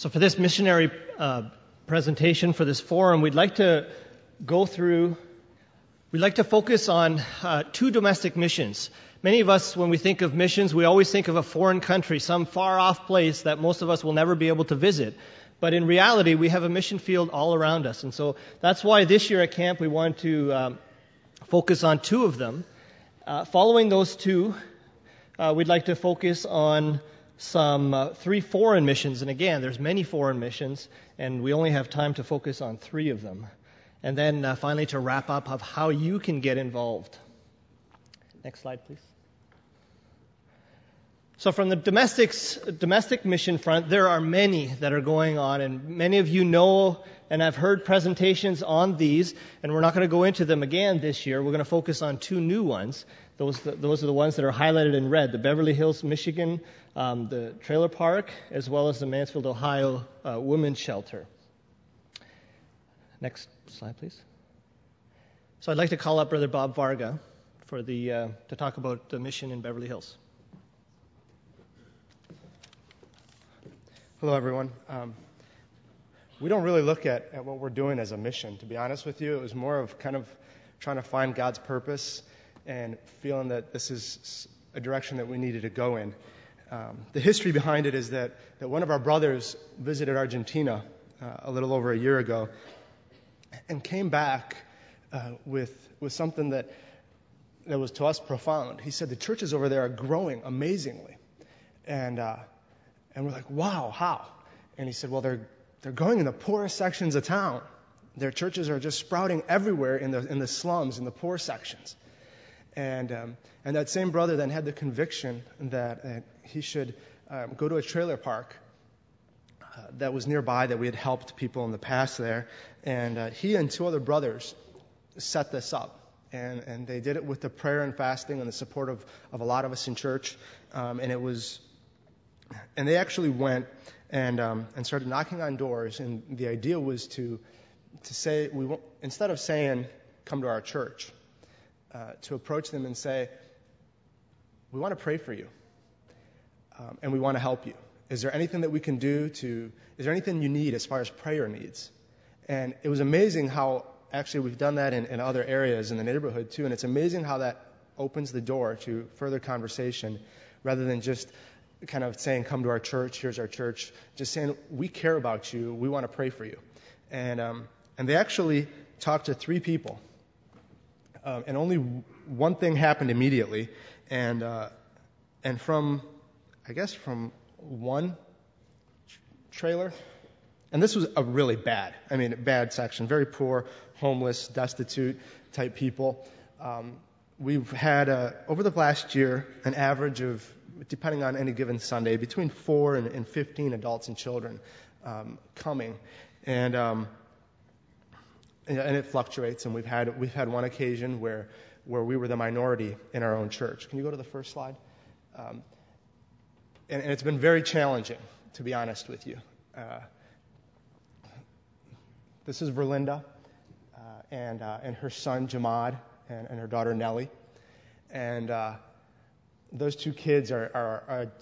So, for this missionary uh, presentation for this forum, we'd like to go through, we'd like to focus on uh, two domestic missions. Many of us, when we think of missions, we always think of a foreign country, some far off place that most of us will never be able to visit. But in reality, we have a mission field all around us. And so that's why this year at camp we want to um, focus on two of them. Uh, following those two, uh, we'd like to focus on some uh, three foreign missions. And again, there's many foreign missions, and we only have time to focus on three of them. And then uh, finally, to wrap up, of how you can get involved. Next slide, please. So, from the domestic mission front, there are many that are going on, and many of you know and I've heard presentations on these, and we're not going to go into them again this year. We're going to focus on two new ones. Those, those are the ones that are highlighted in red the Beverly Hills, Michigan um, the trailer park, as well as the Mansfield, Ohio uh, Women's Shelter. Next slide, please. So I'd like to call up Brother Bob Varga for the, uh, to talk about the mission in Beverly Hills. Hello, everyone. Um, we don't really look at, at what we're doing as a mission, to be honest with you. It was more of kind of trying to find God's purpose and feeling that this is a direction that we needed to go in. Um, the history behind it is that, that one of our brothers visited Argentina uh, a little over a year ago and came back uh, with, with something that, that was to us profound. He said the churches over there are growing amazingly. And, uh, and we're like, wow, how? And he said, well, they're, they're going in the poorest sections of town. Their churches are just sprouting everywhere in the, in the slums, in the poor sections. And, um, and that same brother then had the conviction that uh, he should um, go to a trailer park uh, that was nearby that we had helped people in the past there. And uh, he and two other brothers set this up. And, and they did it with the prayer and fasting and the support of, of a lot of us in church. Um, and it was, and they actually went and, um, and started knocking on doors. And the idea was to, to say, we won't, instead of saying, come to our church, uh, to approach them and say, We want to pray for you, and we want to help you. Is there anything that we can do to, is there anything you need as far as prayer needs? And it was amazing how, actually, we've done that in, in other areas in the neighborhood too, and it's amazing how that opens the door to further conversation rather than just kind of saying, Come to our church, here's our church, just saying, We care about you, we want to pray for you. And, um, and they actually talked to three people um, and only one thing happened immediately. And, uh, and from, I guess, from one trailer, and this was a really bad, I mean, bad section, very poor, homeless, destitute type people. Um, we've had, uh, over the last year, an average of, depending on any given Sunday, between four and, and 15 adults and children um, coming. And um, and it fluctuates. And we've had we've had one occasion where where we were the minority in our own church. Can you go to the first slide? Um, and, and, it's been very challenging, to be honest with you. Uh, this is Verlinda uh, and uh, and her son Jamad and, and, her daughter Nellie, and uh, those two kids are, are, are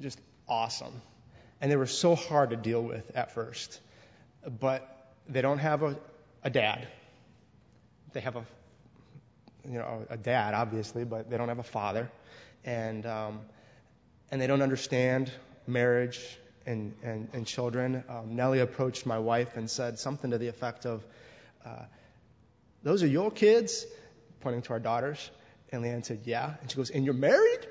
just awesome, and they were so hard to deal with at first, but they don't have a, a dad. They have a, you know, a dad, obviously, but they don't have a father. And, um, and they don't understand marriage and, and, and children. Um, Nellie approached my wife and said something to the effect of, uh, Those are your kids? Pointing to our daughters. And Leanne said, Yeah. And she goes, And you're married?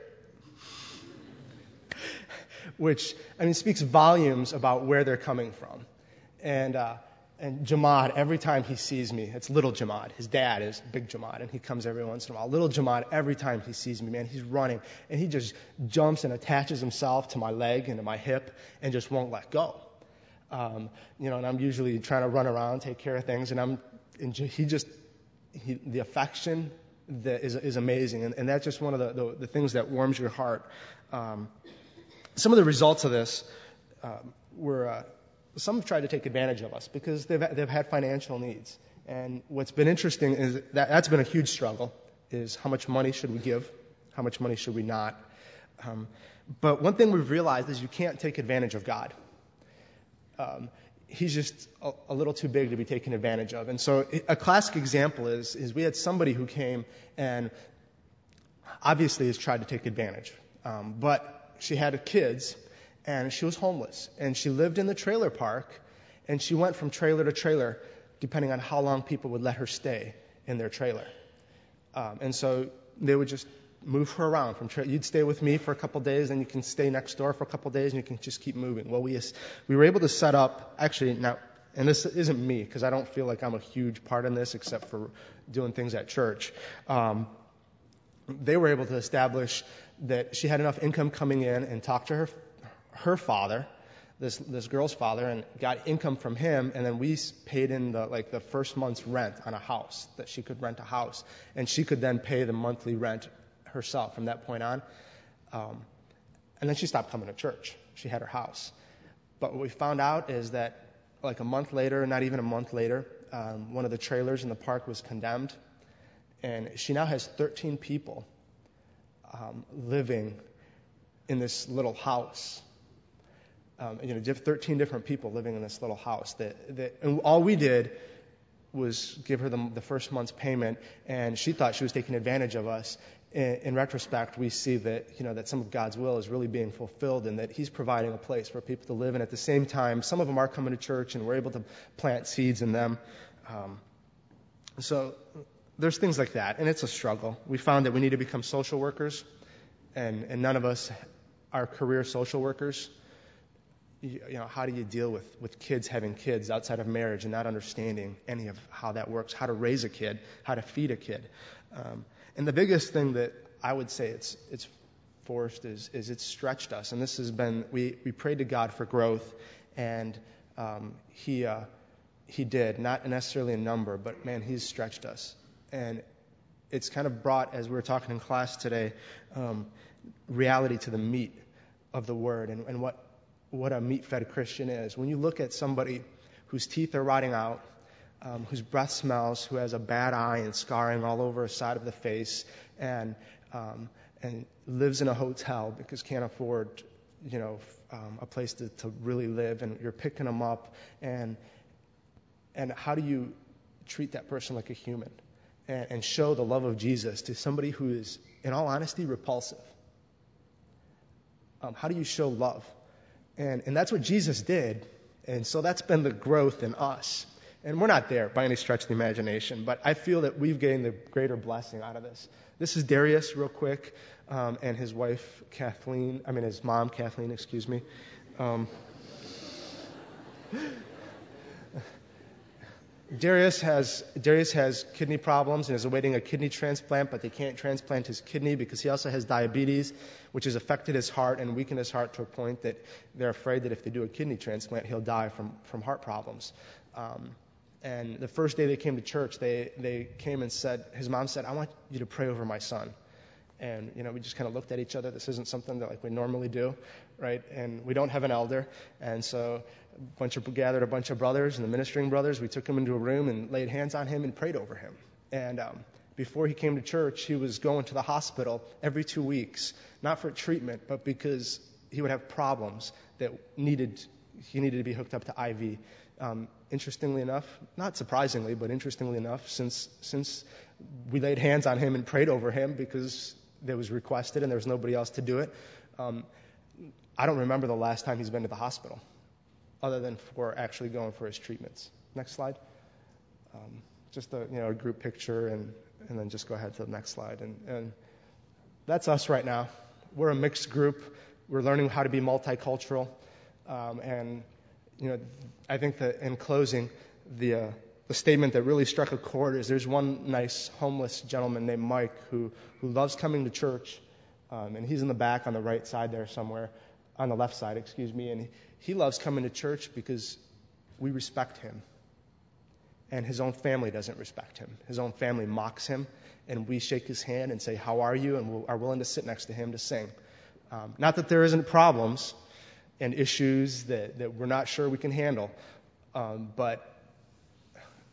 Which, I mean, speaks volumes about where they're coming from. And, uh, and Jamad, every time he sees me, it's little Jamad. His dad is big Jamad, and he comes every once in a while. Little Jamad, every time he sees me, man, he's running, and he just jumps and attaches himself to my leg and to my hip and just won't let go. Um, you know, and I'm usually trying to run around, take care of things, and I'm, and he just, he, the affection that is, is amazing, and, and that's just one of the, the, the things that warms your heart. Um, some of the results of this um, were. Uh, some have tried to take advantage of us because they've, they've had financial needs. And what's been interesting is that that's been a huge struggle, is how much money should we give? How much money should we not? Um, but one thing we've realized is you can't take advantage of God. um, he's just a, a, little too big to be taken advantage of. And so a classic example is, is we had somebody who came and obviously has tried to take advantage. Um, but she had kids and she was homeless. And she lived in the trailer park and she went from trailer to trailer depending on how long people would let her stay in their trailer. Um, and so they would just move her around from tra- you'd stay with me for a couple days and you can stay next door for a couple days and you can just keep moving. Well we we were able to set up actually now and this isn't me because i don't feel like i'm a huge part in this except for doing things at church. Um, they were able to establish that she had enough income coming in and talk to her her father this this girl's father and got income from him and then we paid in the like the first month's rent on a house that she could rent a house and she could then pay the monthly rent herself from that point on. Um, and then she stopped coming to church. She had her house. But what we found out is that, like a month later, not even a month later, um, one of the trailers in the park was condemned. And she now has 13 people um, living in this little house. Um, you know, 13 different people living in this little house. And all we did was give her the, first month's payment, and she thought she was taking advantage of us in, in, retrospect, we see that, you know, that some of God's will is really being fulfilled and that He's providing a place for people to live. And at the same time, some of them are coming to church and we're able to plant seeds in them. Um, so there's things like that. And it's a struggle. We found that we need to become social workers, and, and none of us are career social workers. You, know, how do you deal with, with kids having kids outside of marriage and not understanding any of how that works, how to raise a kid, how to feed a kid? Um, and the biggest thing that I would say it's, it's forced is, is it's stretched us. And this has been, we, we prayed to God for growth, and um, he, uh, he did. Not necessarily in number, but man, He's stretched us. And it's kind of brought, as we were talking in class today, um, reality to the meat of the Word and, and what, what a meat fed Christian is. When you look at somebody whose teeth are rotting out, um, whose breath smells, who has a bad eye and scarring all over his side of the face, and um, and lives in a hotel because can't afford, you know, um, a place to, to really live, and you're picking them up, and and how do you treat that person like a human, and, and show the love of Jesus to somebody who is, in all honesty, repulsive? Um, how do you show love? And and that's what Jesus did, and so that's been the growth in us. And we're not there by any stretch of the imagination, but I feel that we've gained the greater blessing out of this. This is Darius, real quick, um, and his wife, Kathleen. I mean, his mom, Kathleen, excuse me. Um, Darius has Darius has kidney problems and is awaiting a kidney transplant, but they can't transplant his kidney because he also has diabetes, which has affected his heart and weakened his heart to a point that they're afraid that if they do a kidney transplant, he'll die from from heart problems. Um, and the first day they came to church, they, they came and said, his mom said, I want you to pray over my son. And, you know, we just kind of looked at each other. This isn't something that like we normally do, right? And we don't have an elder. And so bunch of, gathered a bunch of brothers and the ministering brothers. We took him into a room and laid hands on him and prayed over him. And um, before he came to church, he was going to the hospital every two weeks, not for treatment, but because he would have problems that needed, he needed to be hooked up to IV. Um, interestingly enough, not surprisingly, but interestingly enough, since, since we laid hands on him and prayed over him because it was requested and there was nobody else to do it, um, I don't remember the last time he's been to the hospital other than for actually going for his treatments. Next slide. Um, just a, you know, a group picture and, and then just go ahead to the next slide. And, and that's us right now. We're a mixed group. We're learning how to be multicultural. Um, and you know, I think that in closing, the, uh, the statement that really struck a chord is there's one nice homeless gentleman named Mike who, who loves coming to church, um, and he's in the back on the right side there somewhere, on the left side, excuse me, and he, loves coming to church because we respect him. And his own family doesn't respect him. His own family mocks him, and we shake his hand and say, How are you? and we are willing to sit next to him to sing. Um, not that there isn't problems, and issues that, that we're not sure we can handle. Um, but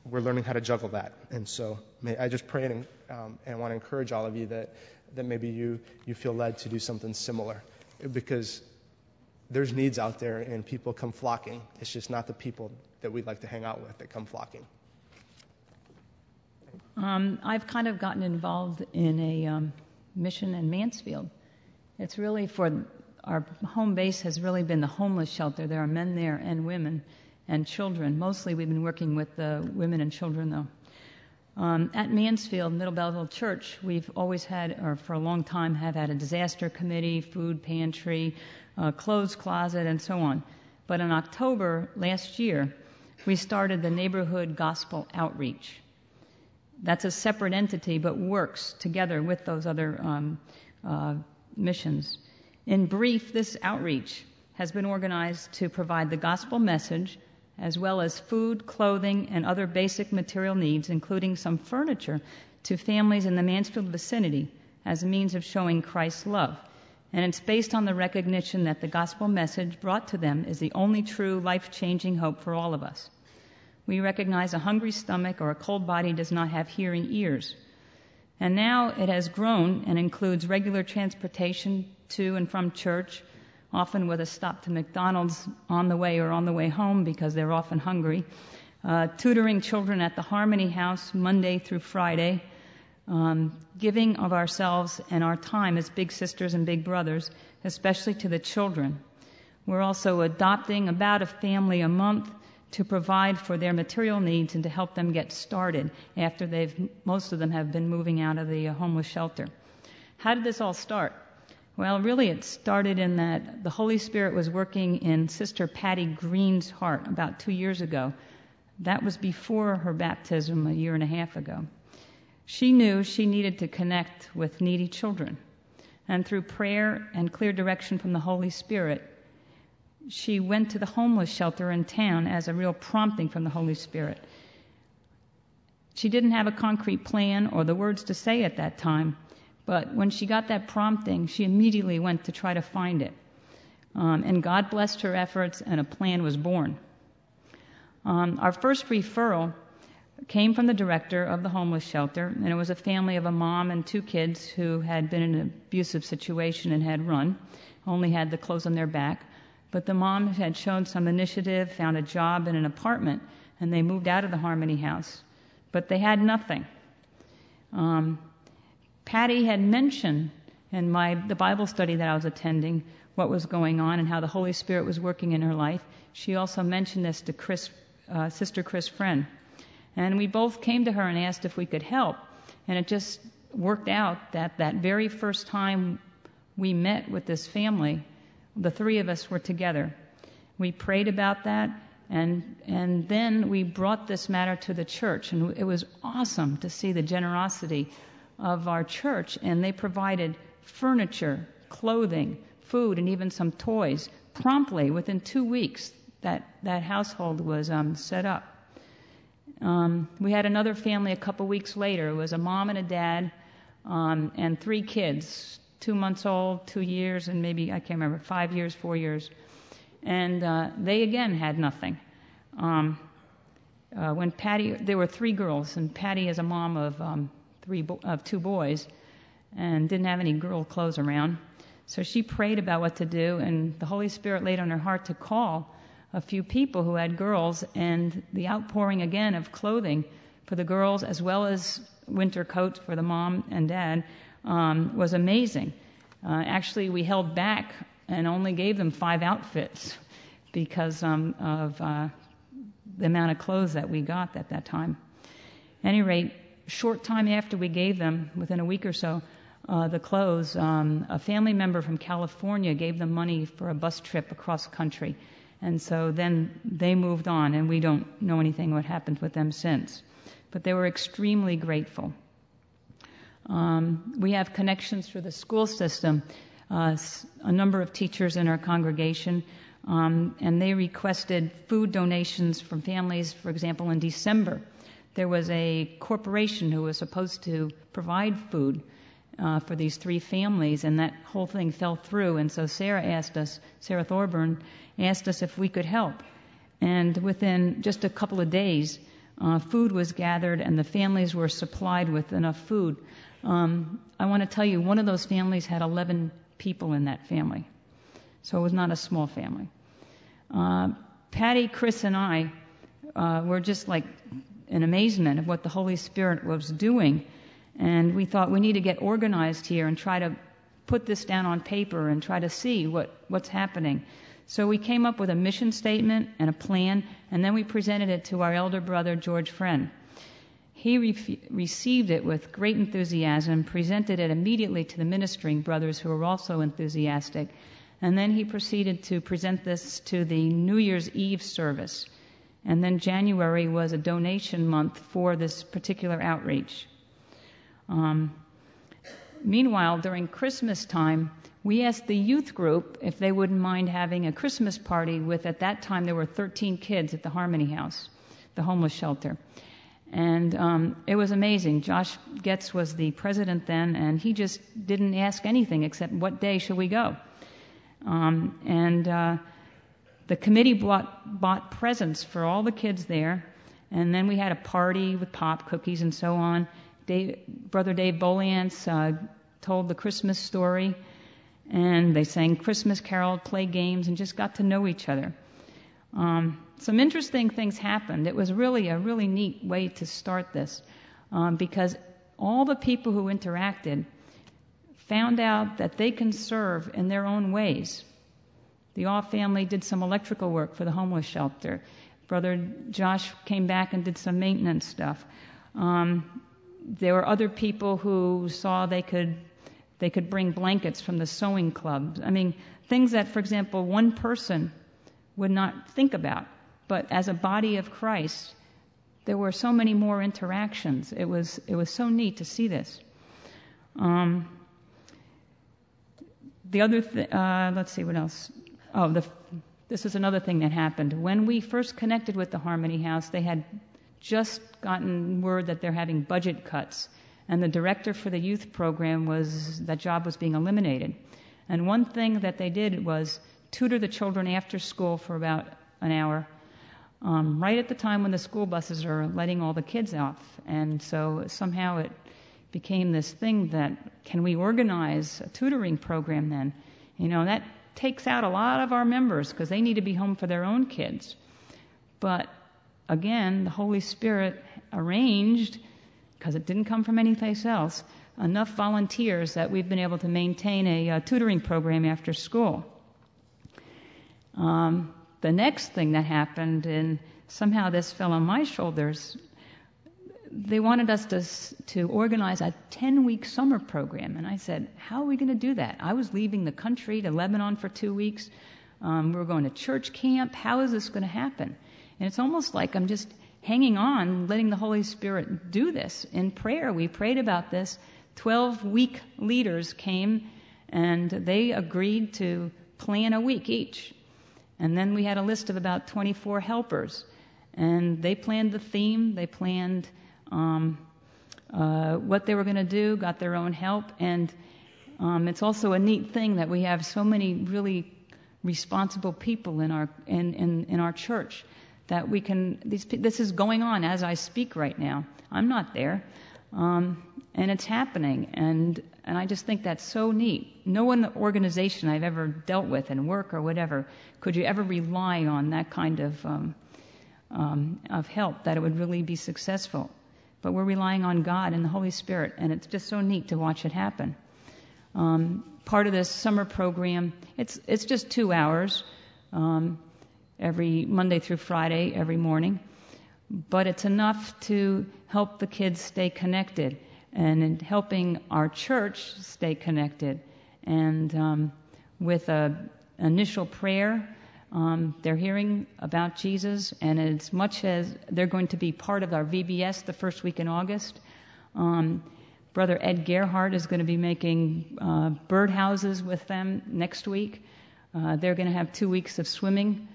we're learning how to juggle that. And so may I just pray and, um, and want to encourage all of you that, that maybe you, you feel led to do something similar. Because there's needs out there and people come flocking. It's just not the people that we'd like to hang out with that come flocking. Um, I've kind of gotten involved in a um, mission in Mansfield. It's really for our home base has really been the homeless shelter. There are men there and women and children. Mostly we've been working with the women and children though. Um, at Mansfield Middle Bellville Church, we've always had, or for a long time, have had a disaster committee, food pantry, uh, clothes closet, and so on. But in October last year, we started the Neighborhood Gospel Outreach. That's a separate entity, but works together with those other um, uh, missions. In brief, this outreach has been organized to provide the gospel message as well as food, clothing, and other basic material needs, including some furniture, to families in the Mansfield vicinity as a means of showing Christ's love. And it's based on the recognition that the gospel message brought to them is the only true life changing hope for all of us. We recognize a hungry stomach or a cold body does not have hearing ears. And now it has grown and includes regular transportation to and from church, often with a stop to McDonald's on the way or on the way home because they're often hungry. Uh, tutoring children at the Harmony House Monday through Friday. Um, giving of ourselves and our time as big sisters and big brothers, especially to the children. We're also adopting about a family a month to provide for their material needs and to help them get started after they've, most of them have been moving out of the homeless shelter. How did this all start? Well, really, it started in that the Holy Spirit was working in Sister Patty Green's heart about two years ago. That was before her baptism a year and a half ago. She knew she needed to connect with needy children. And through prayer and clear direction from the Holy Spirit, she went to the homeless shelter in town as a real prompting from the Holy Spirit. She didn't have a concrete plan or the words to say at that time, but when she got that prompting, she immediately went to try to find it. Um, and God blessed her efforts, and a plan was born. Um, our first referral came from the director of the homeless shelter, and it was a family of a mom and two kids who had been in an abusive situation and had run, only had the clothes on their back. But the mom had shown some initiative, found a job in an apartment, and they moved out of the Harmony House. But they had nothing. Um, Patty had mentioned in my the Bible study that I was attending what was going on and how the Holy Spirit was working in her life. She also mentioned this to Chris, uh, Sister Chris Friend, and we both came to her and asked if we could help. And it just worked out that that very first time we met with this family, the three of us were together. We prayed about that, and and then we brought this matter to the church, and it was awesome to see the generosity of our church, and they provided furniture, clothing, food, and even some toys promptly within two weeks. That that household was um, set up. Um, we had another family a couple weeks later. It was a mom and a dad um, and three kids, two months old, two years, and maybe, I can't remember, five years, four years. And uh, they again had nothing. Um, uh, when Patty, there were three girls, and Patty is a mom of um, three bo- of two boys, and didn't have any girl clothes around. So she prayed about what to do, and the Holy Spirit laid on her heart to call a few people who had girls, and the outpouring again of clothing for the girls, as well as winter coats for the mom and dad, um, was amazing. Uh, actually, we held back and only gave them five outfits because um, of uh, the amount of clothes that we got at that time. At any rate, short time after we gave them, within a week or so, uh, the clothes, um, a family member from California gave them money for a bus trip across country. And so then they moved on, and we don't know anything what happened with them since. But they were extremely grateful. Um, we have connections through the school system. Uh, a number of teachers in our congregation, um, and they requested food donations from families. For example, in December, there was a corporation who was supposed to provide food uh, for these three families, and that whole thing fell through. And so Sarah asked us, Sarah Thorburn asked us if we could help. And within just a couple of days, uh, food was gathered and the families were supplied with enough food um, I want to tell you, one of those families had 11 people in that family. So it was not a small family. Uh, Patty, Chris, and I uh, were just like in amazement of what the Holy Spirit was doing. And we thought we need to get organized here and try to put this down on paper and try to see what, what's happening. So we came up with a mission statement and a plan, and then we presented it to our elder brother, George Friend. He re- received it with great enthusiasm, presented it immediately to the ministering brothers who were also enthusiastic, and then he proceeded to present this to the New Year's Eve service. And then January was a donation month for this particular outreach. Um, meanwhile, during Christmas time, we asked the youth group if they wouldn't mind having a Christmas party with, at that time, there were 13 kids at the Harmony House, the homeless shelter. And um, it was amazing. Josh Getz was the president then, and he just didn't ask anything except what day should we go. Um, and uh, the committee bought, bought presents for all the kids there, and then we had a party with pop cookies and so on. Dave, Brother Dave Boliance uh, told the Christmas story, and they sang Christmas carol, played games, and just got to know each other. Um, some interesting things happened. It was really a really neat way to start this um, because all the people who interacted found out that they can serve in their own ways. The All family did some electrical work for the homeless shelter. Brother Josh came back and did some maintenance stuff. Um, there were other people who saw they could they could bring blankets from the sewing club. I mean, things that, for example, one person would not think about. But as a body of Christ, there were so many more interactions. It was it was so neat to see this. Um, the other, th- uh, let's see what else. Oh, the, this is another thing that happened. When we first connected with the Harmony House, they had just gotten word that they're having budget cuts, and the director for the youth program was that job was being eliminated. And one thing that they did was tutor the children after school for about an hour, um, right at the time when the school buses are letting all the kids off. And so somehow it became this thing that can we organize a tutoring program then? You know, that takes out a lot of our members because they need to be home for their own kids. But again, the Holy Spirit arranged, because it didn't come from anyplace else, enough volunteers that we've been able to maintain a, uh, tutoring program after school. Um, the next thing that happened, and somehow this fell on my shoulders, they wanted us to, to organize a 10 week summer program. And I said, How are we going to do that? I was leaving the country to Lebanon for two weeks. Um, we were going to church camp. How is this going to happen? And it's almost like I'm just hanging on, letting the Holy Spirit do this. In prayer, we prayed about this. 12 week leaders came and they agreed to plan a week each. And then we had a list of about 24 helpers. And they planned the theme, they planned um, uh, what they were going to do, got their own help. And um, it's also a neat thing that we have so many really responsible people in our, in, in, in our church that we can, these, this is going on as I speak right now. I'm not there. Um, and it's happening. And and I just think that's so neat. No one organization I've ever dealt with in work or whatever could you ever rely on that kind of um, um, of help that it would really be successful. But we're relying on God and the Holy Spirit, and it's just so neat to watch it happen. Um, part of this summer program, it's it's just two hours um, every Monday through Friday every morning, but it's enough to help the kids stay connected and in helping our church stay connected. And um, with an initial prayer, um, they're hearing about Jesus, and as much as they're going to be part of our VBS the first week in August, um, Brother Ed Gerhardt is going to be making uh, birdhouses with them next week. Uh, they're going to have two weeks of swimming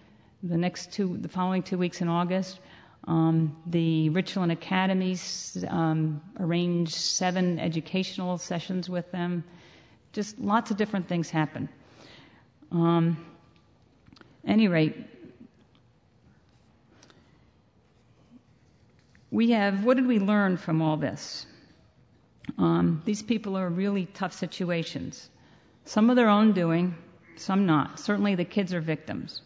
the next two, the following two weeks in August. Um, the Richland Academies um, arranged seven educational sessions with them. Just lots of different things happen. Um, any rate, we have, what did we learn from all this? Um, these people are really tough situations. Some of their own doing, some not. Certainly the kids are victims.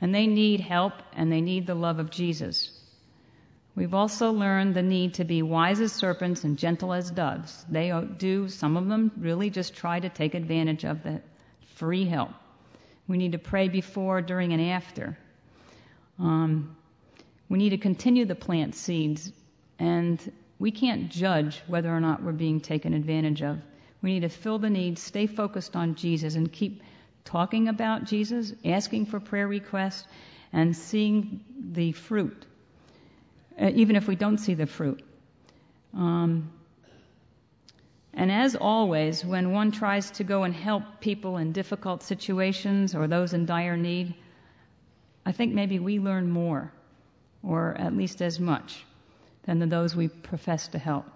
And they need help and they need the love of Jesus. We've also learned the need to be wise as serpents and gentle as doves. They do, some of them really just try to take advantage of the free help. We need to pray before, during, and after. Um, we need to continue to plant seeds, and we can't judge whether or not we're being taken advantage of. We need to fill the needs, stay focused on Jesus, and keep talking about Jesus, asking for prayer requests, and seeing the fruit, uh, even if we don't see the fruit. Um, and as always, when one tries to go and help people in difficult situations or those in dire need, I think maybe we learn more, or at least as much, than the those we profess to help.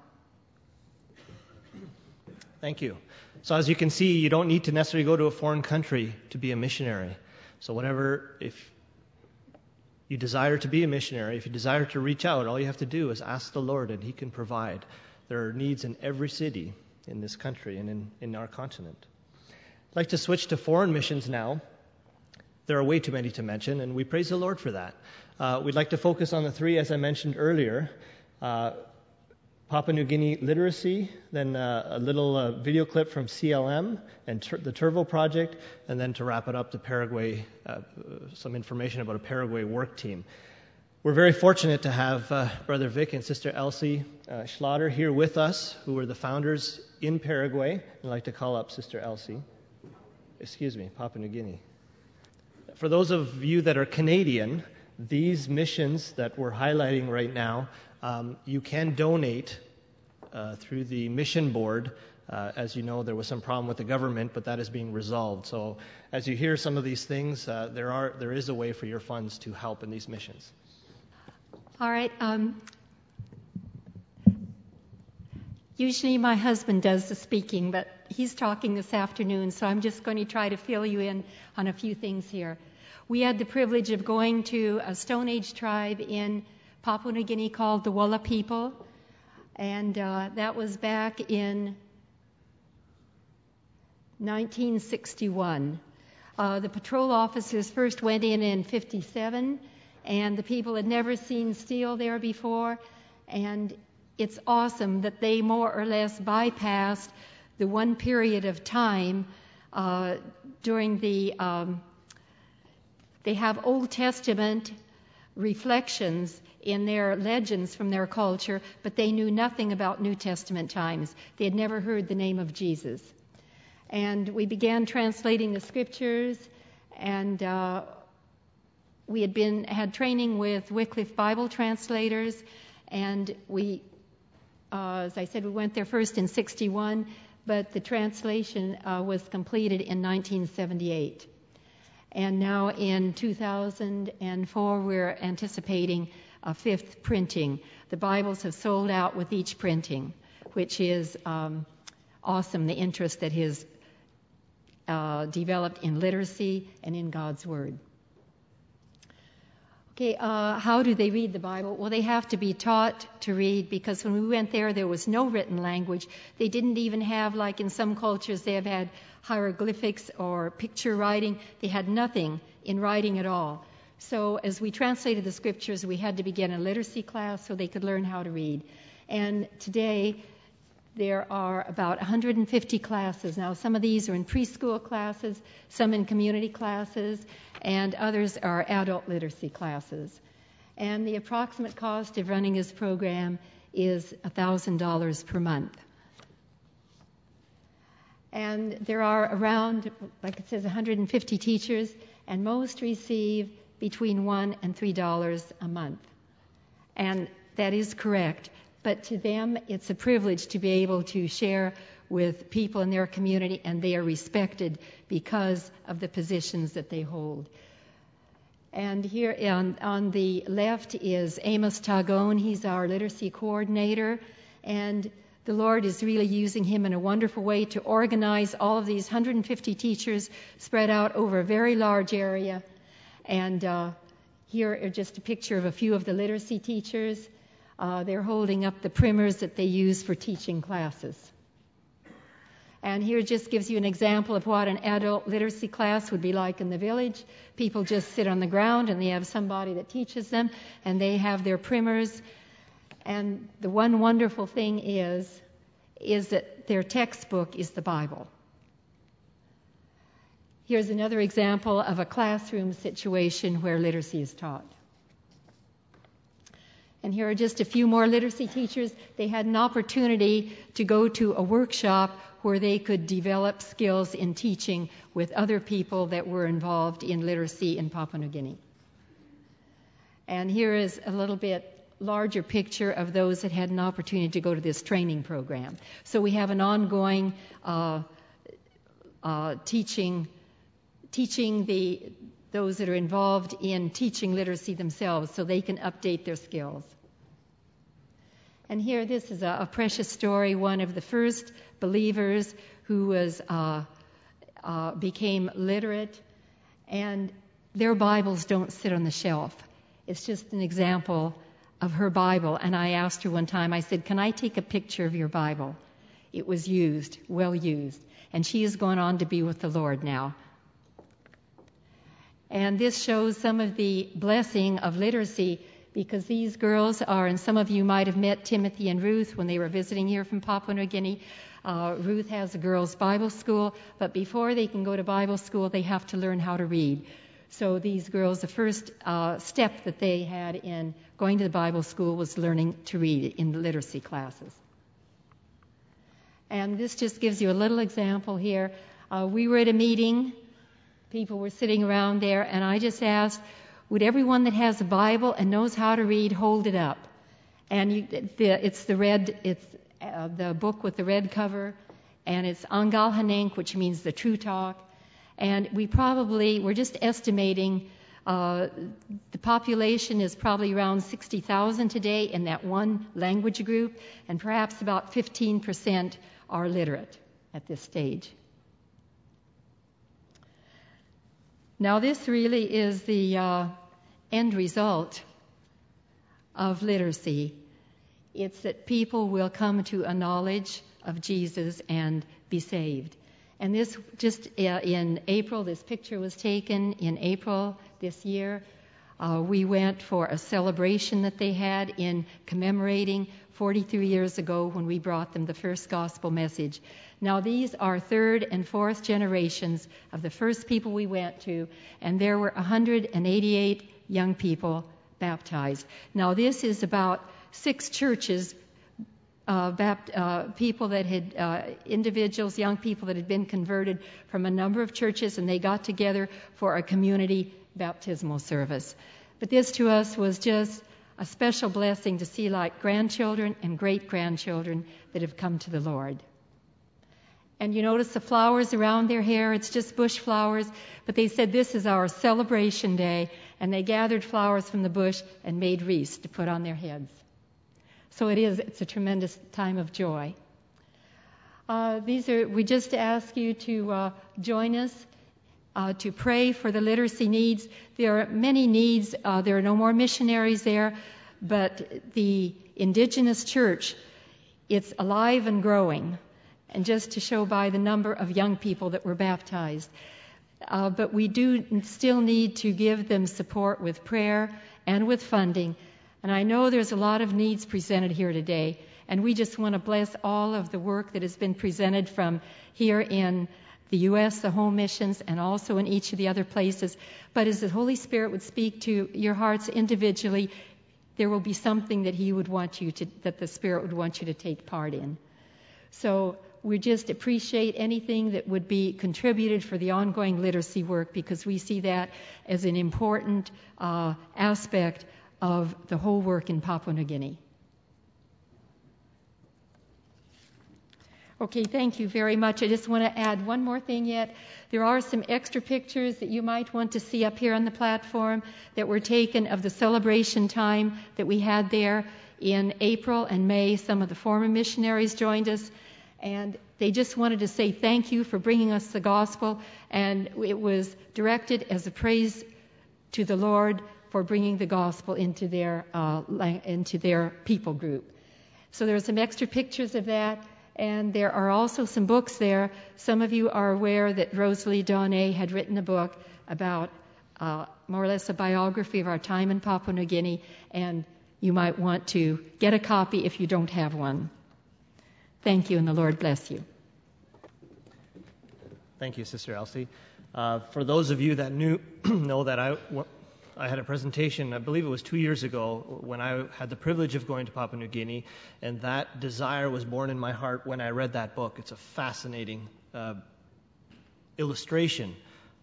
Thank you. So, as you can see, you don't need to necessarily go to a foreign country to be a missionary. So, whatever, if you desire to be a missionary, if you desire to reach out, all you have to do is ask the Lord and He can provide. There are needs in every city in this country and in, in our continent. I'd like to switch to foreign missions now. There are way too many to mention, and we praise the Lord for that. Uh, we'd like to focus on the three, as I mentioned earlier. Uh, Papua New Guinea literacy, then uh, a little uh, video clip from CLM and ter- the Turvo project, and then to wrap it up, the Paraguay, uh, some information about a Paraguay work team. We're very fortunate to have uh, Brother Vic and Sister Elsie uh, Schlatter here with us, who were the founders in Paraguay. I'd like to call up Sister Elsie. Excuse me, Papua New Guinea. For those of you that are Canadian, these missions that we're highlighting right now um, you can donate uh, through the mission board. Uh, as you know, there was some problem with the government, but that is being resolved. So, as you hear some of these things, uh, there are there is a way for your funds to help in these missions. All right. Um, usually, my husband does the speaking, but he's talking this afternoon, so I'm just going to try to fill you in on a few things here. We had the privilege of going to a Stone Age tribe in Papua New Guinea called the Wola people, and uh, that was back in 1961. Uh, the patrol officers first went in in 57, and the people had never seen steel there before, and it's awesome that they more or less bypassed the one period of time uh, during the um, they have Old Testament reflections in their legends from their culture, but they knew nothing about New Testament times. They had never heard the name of Jesus. And we began translating the scriptures, and uh, we had been had training with Wycliffe Bible translators, and we, uh, as I said, we went there first in '61, but the translation uh, was completed in 1978. And now in 2004, we're anticipating a fifth printing. The Bibles have sold out with each printing, which is um, awesome, the interest that has uh, developed in literacy and in God's Word. Okay, uh, how do they read the Bible? Well, they have to be taught to read because when we went there, there was no written language. They didn't even have, like in some cultures, they have had hieroglyphics or picture writing. They had nothing in writing at all. So as we translated the scriptures, we had to begin a literacy class so they could learn how to read. And today, there are about 150 classes. Now, some of these are in preschool classes, some in community classes, and others are adult literacy classes. And the approximate cost of running this program is $1,000 per month. And there are around, like it says, 150 teachers, and most receive between one and three dollars a month. And that is correct. But to them, it's a privilege to be able to share with people in their community, and they are respected because of the positions that they hold. And here on, on the left is Amos Tagone. He's our literacy coordinator. And the Lord is really using him in a wonderful way to organize all of these 150 teachers spread out over a very large area and uh, here are just a picture of a few of the literacy teachers. Uh, they're holding up the primers that they use for teaching classes. And here just gives you an example of what an adult literacy class would be like in the village. People just sit on the ground and they have somebody that teaches them and they have their primers. And the one wonderful thing is, is that their textbook is the Bible. Here's another example of a classroom situation where literacy is taught. And here are just a few more literacy teachers. They had an opportunity to go to a workshop where they could develop skills in teaching with other people that were involved in literacy in Papua New Guinea. And here is a little bit larger picture of those that had an opportunity to go to this training program. So we have an ongoing uh, uh, teaching, teaching those that are involved in teaching literacy themselves so they can update their skills. And here, this is a, a precious story. One of the first believers who was uh, uh, became literate, and their Bibles don't sit on the shelf. It's just an example of her Bible. And I asked her one time, I said, Can I take a picture of your Bible? It was used, well used. And she has gone on to be with the Lord now. And this shows some of the blessing of literacy because these girls are, and some of you might have met Timothy and Ruth when they were visiting here from Papua New Guinea. Uh, Ruth has a girls' Bible school, but before they can go to Bible school, they have to learn how to read. So these girls, the first uh, step that they had in going to the Bible school was learning to read in the literacy classes. And this just gives you a little example here. Uh, we were at a meeting people were sitting around there, and I just asked, would everyone that has a Bible and knows how to read hold it up? And you, the, it's the red, it's uh, the book with the red cover, and it's Angal Heneng, which means the true talk. And we probably, we're just estimating uh, the population is probably around 60,000 today in that one language group, and perhaps about 15% are literate at this stage. Now, this really is the uh, end result of literacy. It's that people will come to a knowledge of Jesus and be saved. And this just uh, in April, this picture was taken in April this year. Uh, we went for a celebration that they had in commemorating 43 years ago when we brought them the first gospel message. Now, these are third and fourth generations of the first people we went to, and there were 188 young people baptized. Now, this is about six churches, uh, bapt, uh, people that had, uh, individuals, young people that had been converted from a number of churches, and they got together for a community baptismal service. But this to us was just a special blessing to see like grandchildren and great grandchildren that have come to the Lord. And you notice the flowers around their hair, it's just bush flowers. But they said, This is our celebration day. And they gathered flowers from the bush and made wreaths to put on their heads. So it is, it's a tremendous time of joy. Uh, these are, we just ask you to uh, join us uh, to pray for the literacy needs. There are many needs. Uh, there are no more missionaries there, but the indigenous church, it's alive and growing and just to show by the number of young people that were baptized. Uh, but we do still need to give them support with prayer and with funding. And I know there's a lot of needs presented here today, and we just want to bless all of the work that has been presented from here in the U.S., the home missions, and also in each of the other places. But as the Holy Spirit would speak to your hearts individually, there will be something that He would want you to, that the Spirit would want you to take part in. So we just appreciate anything that would be contributed for the ongoing literacy work because we see that as an important uh, aspect of the whole work in Papua New Guinea. Okay, thank you very much. I just want to add one more thing yet. There are some extra pictures that you might want to see up here on the platform that were taken of the celebration time that we had there in April and May. Some of the former missionaries joined us and they just wanted to say thank you for bringing us the gospel. And it was directed as a praise to the Lord for bringing the gospel into their uh, into their people group. So there are some extra pictures of that, And there are also some books there. Some of you are aware that Rosalie Donay had written a book about uh, more or less a biography of our time in Papua New Guinea, and you might want to get a copy if you don't have one. Thank you, and the Lord bless you. Thank you, Sister Elsie. Uh, for those of you that knew know that I, I had a presentation, I believe it was two years ago, when I had the privilege of going to Papua New Guinea, and that desire was born in my heart when I read that book. It's a fascinating uh, illustration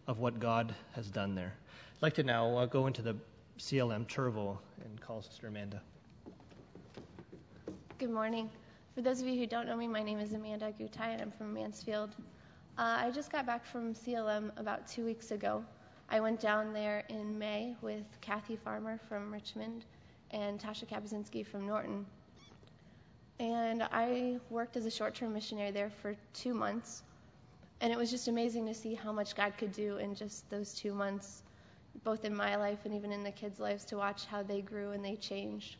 of what God has done there. I'd like to now uh, go into the CLM Turvo and call Sister Amanda. Good morning. For those of you who don't know me, my name is Amanda Gutai, and I'm from Mansfield. Uh, I just got back from CLM about two weeks ago. I went down there in May with Kathy Farmer from Richmond and Tasha Kabazinski from Norton. And I worked as a short term missionary there for two months. And it was just amazing to see how much God could do in just those two months, both in my life and even in the kids' lives, to watch how they grew and they changed.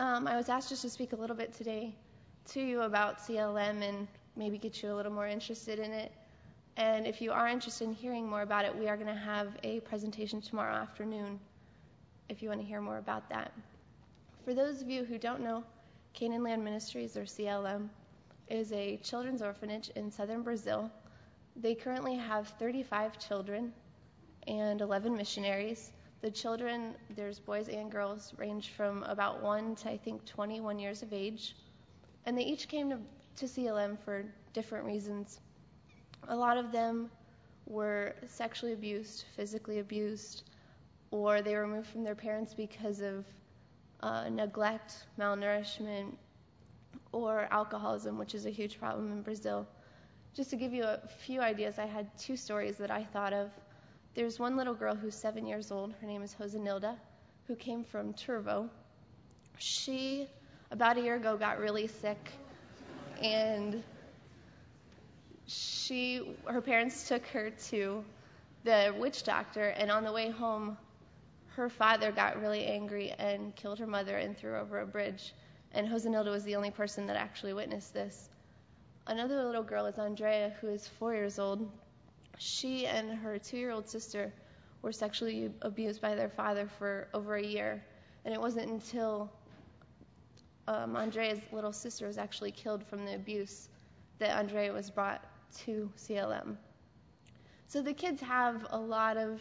Um, I was asked just to speak a little bit today to you about CLM and maybe get you a little more interested in it. And if you are interested in hearing more about it, we are going to have a presentation tomorrow afternoon if you want to hear more about that. For those of you who don't know, Canaan Land Ministries, or CLM, is a children's orphanage in southern Brazil. They currently have 35 children and 11 missionaries. The children, there's boys and girls, range from about 1 to I think 21 years of age. And they each came to, to CLM for different reasons. A lot of them were sexually abused, physically abused, or they were removed from their parents because of uh, neglect, malnourishment, or alcoholism, which is a huge problem in Brazil. Just to give you a few ideas, I had two stories that I thought of. There's one little girl who's seven years old. Her name is Josenilda, who came from Turvo. She, about a year ago, got really sick, and she her parents took her to the witch doctor and on the way home her father got really angry and killed her mother and threw her over a bridge and Josenilda was the only person that actually witnessed this. Another little girl is Andrea who is 4 years old. She and her 2-year-old sister were sexually abused by their father for over a year and it wasn't until um, Andrea's little sister was actually killed from the abuse that Andrea was brought to CLM. So the kids have a lot of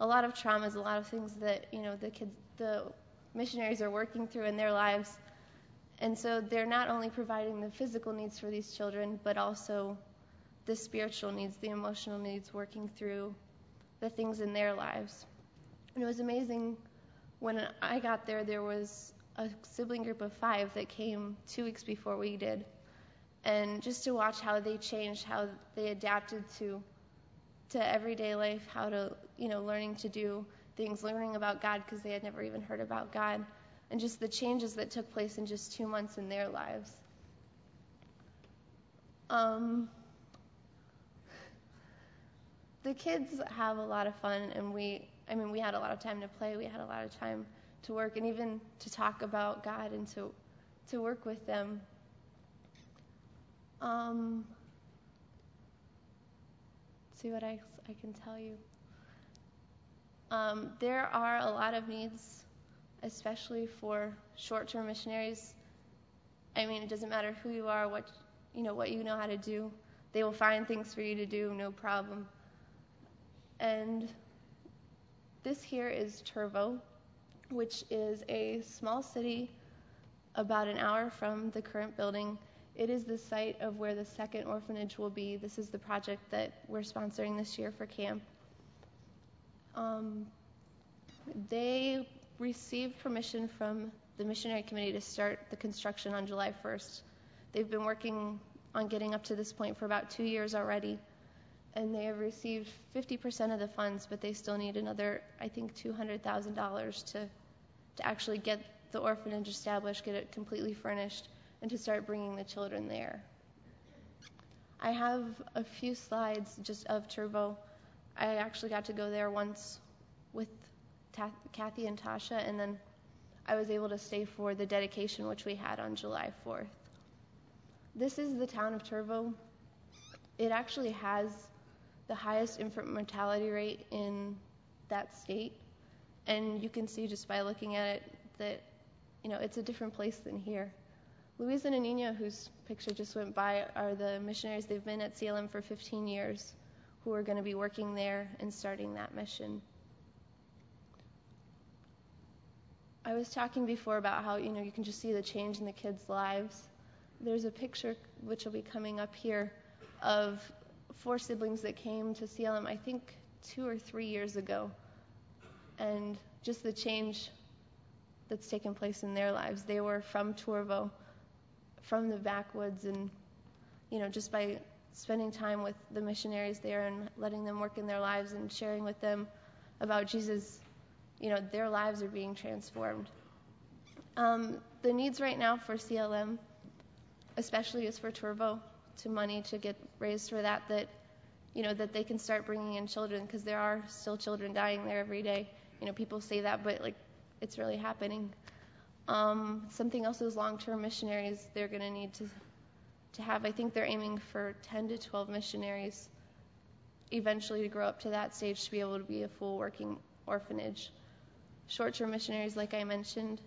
a lot of traumas, a lot of things that you know the kids, the missionaries are working through in their lives, and so they're not only providing the physical needs for these children, but also the spiritual needs, the emotional needs, working through the things in their lives. And it was amazing when I got there. There was a sibling group of five that came two weeks before we did and just to watch how they changed, how they adapted to to everyday life, how to you know learning to do things, learning about God because they had never even heard about God, and just the changes that took place in just two months in their lives. Um, the kids have a lot of fun, and we, I mean, we had a lot of time to play, we had a lot of time to work, and even to talk about God and to to work with them um, see what I, I can tell you. Um, there are a lot of needs, especially for short-term missionaries. I mean, it doesn't matter who you are, what you know, what you know how to do. They will find things for you to do, no problem. And this here is Turvo, which is a small city about an hour from the current building it is the site of where the second orphanage will be. This is the project that we're sponsoring this year for camp. Um, they received permission from the missionary committee to start the construction on July 1st. They've been working on getting up to this point for about two years already, and they have received 50% of the funds, but they still need another, I think, $200,000 to to actually get the orphanage established, get it completely furnished and to start bringing the children there. I have a few slides just of Turvo. I actually got to go there once with Ta- Kathy and Tasha, and then I was able to stay for the dedication, which we had on July 4th. This is the town of Turvo. It actually has the highest infant mortality rate in that state. And you can see just by looking at it that, you know, it's a different place than here. Luis and Nina, whose picture just went by, are the missionaries. They've been at CLM for 15 years who are going to be working there and starting that mission. I was talking before about how, you know, you can just see the change in the kids' lives. There's a picture which will be coming up here of four siblings that came to CLM, I think two or three years ago, and just the change that's taken place in their lives. They were from Turvo, from the backwoods, and you know, just by spending time with the missionaries there and letting them work in their lives and sharing with them about Jesus, you know, their lives are being transformed. Um, the needs right now for CLM, especially is for Turvo to money to get raised for that. That you know that they can start bringing in children because there are still children dying there every day. You know, people say that, but like it's really happening. Um, something else is long-term missionaries. They're going to need to to have. I think they're aiming for 10 to 12 missionaries eventually to grow up to that stage to be able to be a full working orphanage. Short-term missionaries, like I mentioned,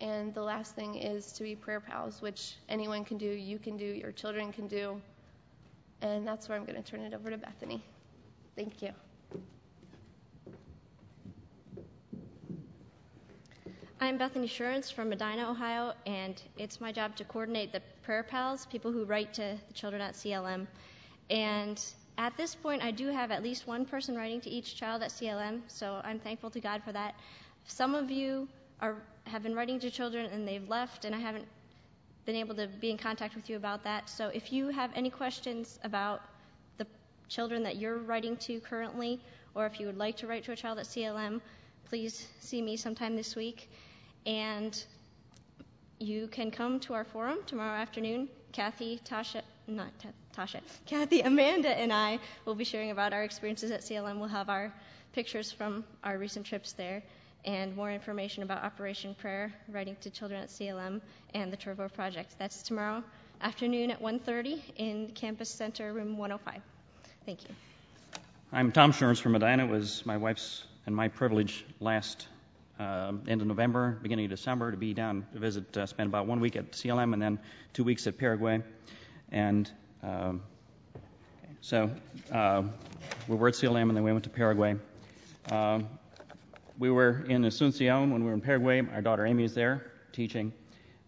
and the last thing is to be prayer pals, which anyone can do, you can do, your children can do. And that's where I'm going to turn it over to Bethany. Thank you. I'm Bethany Sherens from Medina, Ohio, and it's my job to coordinate the prayer pals, people who write to the children at CLM. And at this point, I do have at least one person writing to each child at CLM, so I'm thankful to God for that. Some of you are, have been writing to children and they've left, and I haven't been able to be in contact with you about that. So if you have any questions about the children that you're writing to currently, or if you would like to write to a child at CLM, please see me sometime this week. And you can come to our forum tomorrow afternoon. Kathy, Tasha, not Tasha, Kathy, Amanda, and I will be sharing about our experiences at CLM. We'll have our pictures from our recent trips there and more information about Operation Prayer, writing to children at CLM, and the Turvo Project. That's tomorrow afternoon at 1.30 in Campus Center, room 105. Thank you. I'm Tom Sherns from Medina. It was my wife's and my privilege last end of November, beginning of December, to be down to visit, uh, spend about one week at CLM and then two weeks at Paraguay. And um, so uh, we were at CLM and then we went to Paraguay. Um, we were in Asuncion when we were in Paraguay. Our daughter Amy is there teaching.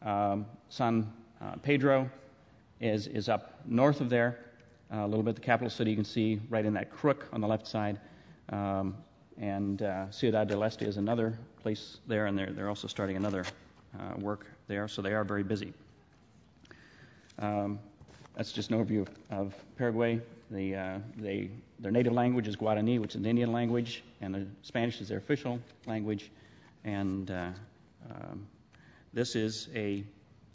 Um, son uh, Pedro is, is up north of there, uh, a little bit the capital city. You can see right in that crook on the left side. Um, and uh, Ciudad del Este is another place there, and they're, they're also starting another uh, work there, so they are very busy. Um, that's just an overview of, of Paraguay. The, uh, they, their native language is Guarani, which is an Indian language, and the Spanish is their official language. And uh, um, this is a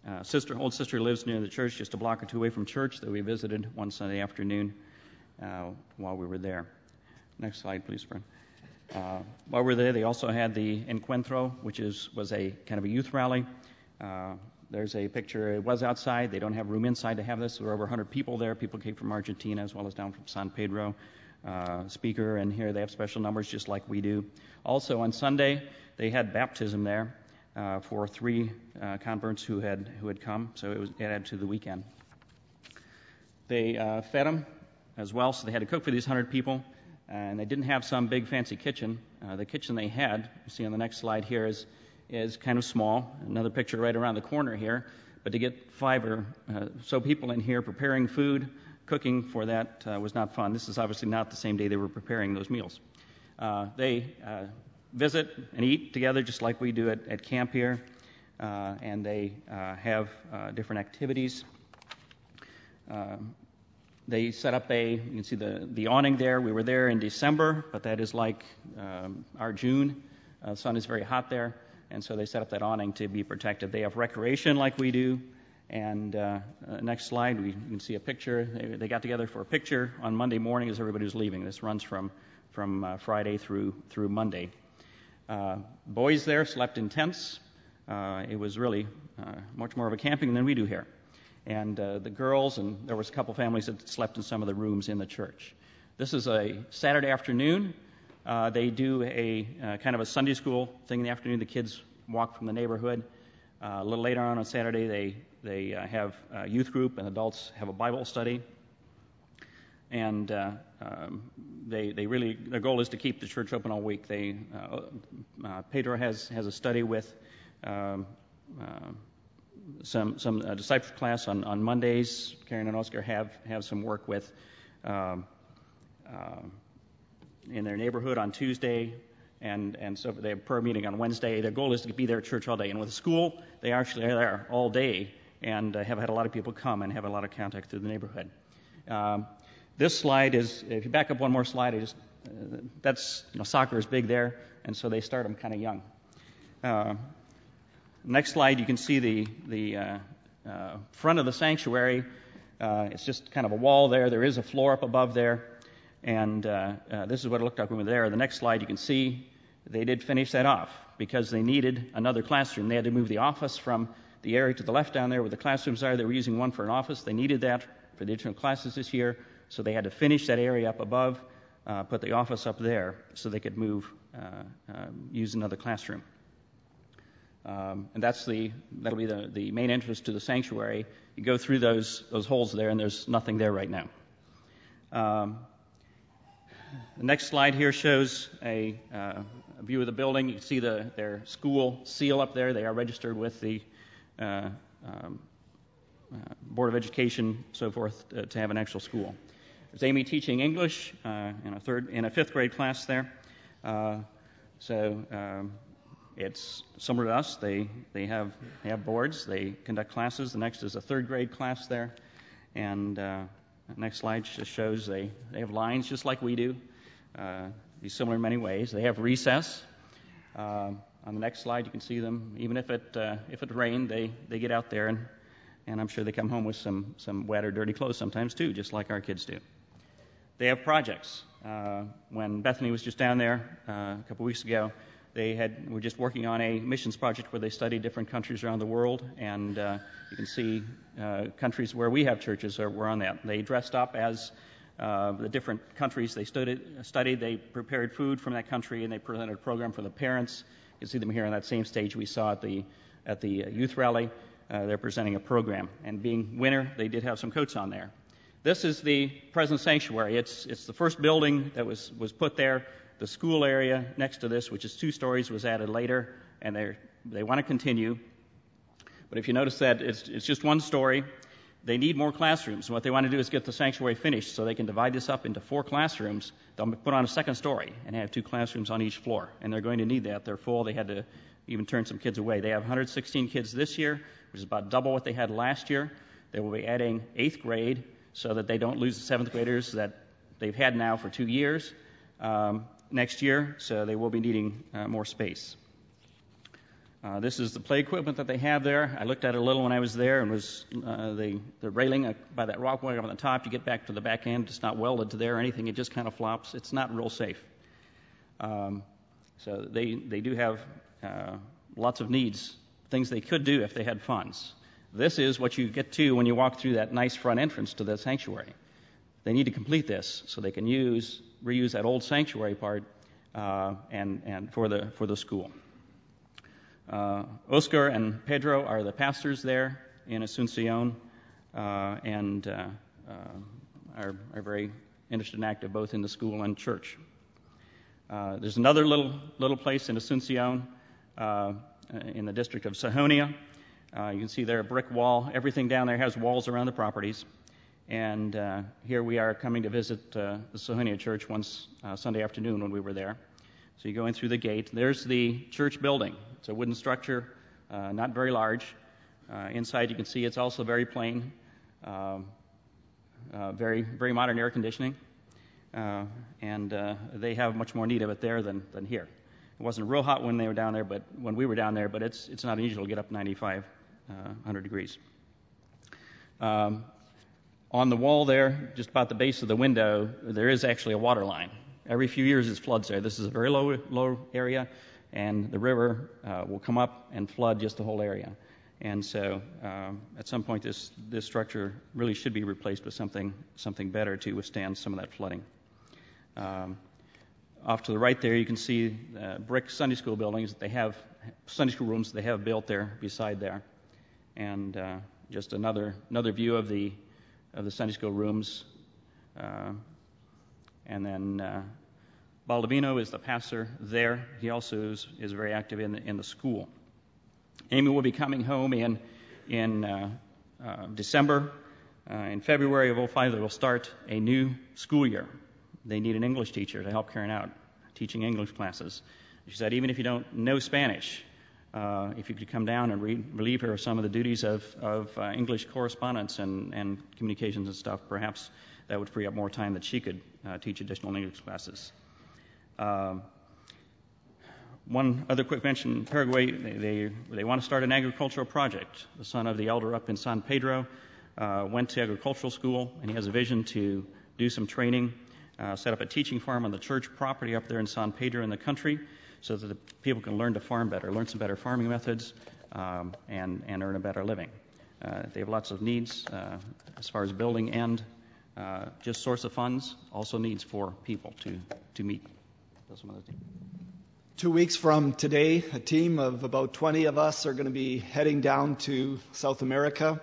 uh, sister, old sister who lives near the church, just a block or two away from church, that we visited one Sunday afternoon uh, while we were there. Next slide, please, friend. Uh, while we were there, they also had the Encuentro, which is was a kind of a youth rally. Uh, there's a picture. It was outside. They don't have room inside to have this. There were over 100 people there. People came from Argentina as well as down from San Pedro. Uh, speaker, and here they have special numbers just like we do. Also on Sunday, they had baptism there uh, for three uh, converts who had who had come. So it was added to the weekend. They uh, fed them as well, so they had to cook for these 100 people and they didn't have some big fancy kitchen. Uh, the kitchen they had, you see on the next slide here, is is kind of small. Another picture right around the corner here. But to get five or uh, so people in here preparing food, cooking for that uh, was not fun. This is obviously not the same day they were preparing those meals. Uh, they uh, visit and eat together just like we do at, at camp here, uh, and they have different activities. They set up a, you can see the, the awning there. We were there in December, but that is like um, our June. Uh, sun is very hot there, and so they set up that awning to be protected. They have recreation like we do. And uh, uh, next slide, we, can see a picture. They, they, got together for a picture on Monday morning as everybody was leaving. This runs from, from uh, Friday through, through Monday. Uh, boys there slept in tents. Uh, it was really much more of a camping than we do here. And uh, the girls, and there was a couple families that slept in some of the rooms in the church. This is a Saturday afternoon. Uh, they do a uh, kind of a Sunday school thing in the afternoon. The kids walk from the neighborhood. Uh, a little later on on Saturday, they they uh, have a youth group, and adults have a Bible study. And uh, um, they they really their goal is to keep the church open all week. They Pedro has has a study with. Um, some some uh, discipleship class on, on Mondays. Karen and Oscar have have some work with um, uh, in their neighborhood on Tuesday, and and so they have prayer meeting on Wednesday. Their goal is to be there at church all day. And with the school, they actually are there all day and uh, have had a lot of people come and have a lot of contact through the neighborhood. Um, this slide is, if you back up one more slide, I just, uh, that's you know soccer is big there, and so they start them kind of young. Uh, Next slide, you can see the, the uh, uh, front of the sanctuary. Uh, it's just kind of a wall there. There is a floor up above there. And uh, uh, this is what it looked like when we were there. The next slide, you can see they did finish that off because they needed another classroom. They had to move the office from the area to the left down there where the classrooms are. They were using one for an office. They needed that for the additional classes this year. So they had to finish that area up above, uh, put the office up there so they could move, use another classroom. Um, and that's the that'll be the, main entrance to the sanctuary. You go through those holes there, and there's nothing there right now. Um, the next slide here shows a, uh, view of the building. You can see their school seal up there. They are registered with the uh, um, uh, Board of Education, so forth, to have an actual school. There's Amy teaching English in a a fifth grade class there. So it's similar to us. They, they have, they have boards, they conduct classes. The next is a third grade class there. And uh, the next slide just shows they, they have lines just like we do, uh, be similar in many ways. They have recess. Uh, on the next slide, you can see them. Even if it, uh, if it rained, they, they get out there, and, and I'm sure they come home with some, some wet or dirty clothes sometimes too, just like our kids do. They have projects. Uh, when Bethany was just down there uh, a couple weeks ago, they had were just working on a missions project where they studied different countries around the world, and uh, you can see uh, countries where we have churches are, were on that. They dressed up as uh, the different countries they studied, studied. They prepared food from that country, and they presented a program for the parents. You can see them here on that same stage we saw at the at the youth rally. Uh, they're presenting a program, and being winter, they did have some coats on there. This is the present sanctuary. It's it's the first building that was was put there. The school area next to this, which is two stories, was added later, and they want to continue. But if you notice that it's, it's just one story, they need more classrooms. What they want to do is get the sanctuary finished so they can divide this up into four classrooms. They'll put on a second story and have two classrooms on each floor. And they're going to need that. They're full. They had to even turn some kids away. They have 116 kids this year, which is about double what they had last year. They will be adding eighth grade so that they don't lose the seventh graders that they've had now for two years. Um, next year, so they will be needing uh, more space. Uh, this is the play equipment that they have there. I looked at it a little when I was there, and was uh, the the railing uh, by that rock wall on the top. You get back to the back end, it's not welded to there or anything. It just kind of flops. It's not real safe. Um, so they they do have uh, lots of needs, things they could do if they had funds. This is what you get to when you walk through that nice front entrance to the sanctuary. They need to complete this so they can use reuse that old sanctuary part uh, and, and for, the, for the school. Uh, Oscar and Pedro are the pastors there in Asuncion uh, and uh, uh, are, are very interested and active both in the school and church. There's another little, little place in Asuncion in the district of Sajonia. you can see there a brick wall. Everything down there has walls around the properties. And uh, here we are coming to visit uh, the Sajonia Church once uh, Sunday afternoon when we were there. So you go in through the gate. There's the church building. It's a wooden structure, uh, not very large. Uh, inside you can see it's also very plain, um, uh, very very modern air conditioning, and they have much more need of it there than than here. It wasn't real hot when they were down there, but when we were down there, but it's it's not unusual to get up 95, 100 degrees. Um, on the wall there, just about the base of the window, there is actually a water line. Every few years it floods there. This is a very low, low area, and the river uh, will come up and flood just the whole area. And so, um, at some point, this this structure really should be replaced with something something better to withstand some of that flooding. Um, off to the right there, you can see uh, brick Sunday school buildings that they have, Sunday school rooms that they have built there beside there, and uh, just another another view of the of the Sunday school rooms. Uh, and then uh, Baldovino is the pastor there. He also is, is very active in the, in the school. Amy will be coming home in in uh, uh, December. Uh, in February of 05, they will start a new school year. They need an English teacher to help Karen out teaching English classes. She said, even if you don't know Spanish, uh, if you could come down and re- relieve her of some of the duties of, of uh, English correspondence and, and communications and stuff, perhaps that would free up more time that she could uh, teach additional English classes. Um, one other quick mention Paraguay, they, they, they, want to start an agricultural project. The son of the elder up in San Pedro uh, went to agricultural school, and he has a vision to do some training uh, set up a teaching farm on the church property up there in San Pedro in the country so that the people can learn to farm better, learn some better farming methods, um, and, and earn a better living. Uh, they have lots of needs uh, as far as building and uh, just source of funds, also needs for people to, to meet. Two weeks from today, a team of about 20 of us are going to be heading down to South America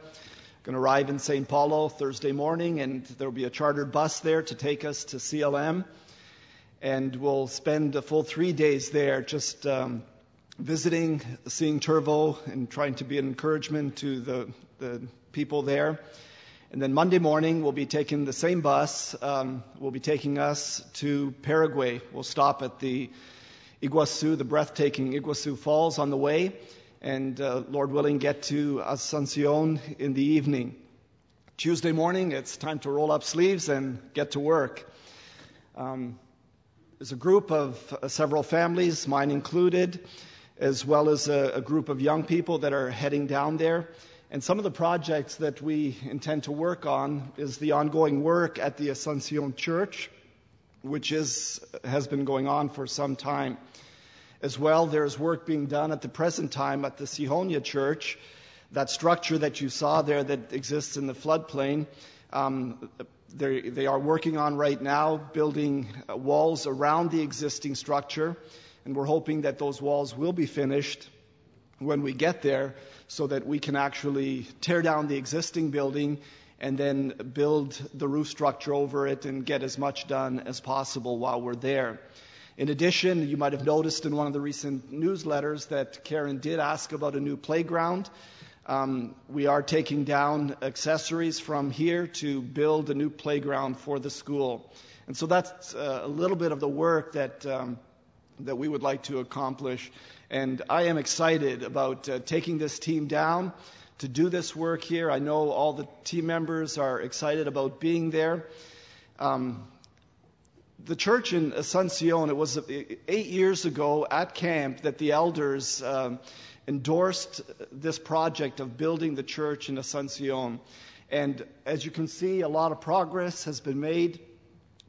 going to arrive in St. Paulo Thursday morning, and there will be a chartered bus there to take us to CLM. And we'll spend a full three days there just um, visiting, seeing Turvo, and trying to be an encouragement to the, the people there. And then Monday morning, we'll be taking the same bus, um, will be taking us to Paraguay. We'll stop at the Iguazu, the breathtaking Iguazu Falls on the way and uh, Lord willing, get to Asuncion in the evening. Tuesday morning, it's time to roll up sleeves and get to work. Um, there's a group of uh, several families, mine included, as well as a, a group of young people that are heading down there. And some of the projects that we intend to work on is the ongoing work at the Asuncion Church, which is, has been going on for some time. As well, there's work being done at the present time at the Sajonia Church. That structure that you saw there that exists in the floodplain, um, they are working on right now, building uh, walls around the existing structure. And we're hoping that those walls will be finished when we get there so that we can actually tear down the existing building and then build the roof structure over it and get as much done as possible while we're there. In addition, you might have noticed in one of the recent newsletters that Karen did ask about a new playground. Um, we are taking down accessories from here to build a new playground for the school. And so that's uh, a little bit of the work that, um, that we would like to accomplish. And I am excited about uh, taking this team down to do this work here. I know all the team members are excited about being there. Um, the church in Asuncion, it was eight years ago at camp that the elders um, endorsed this project of building the church in Asuncion. And as you can see, a lot of progress has been made,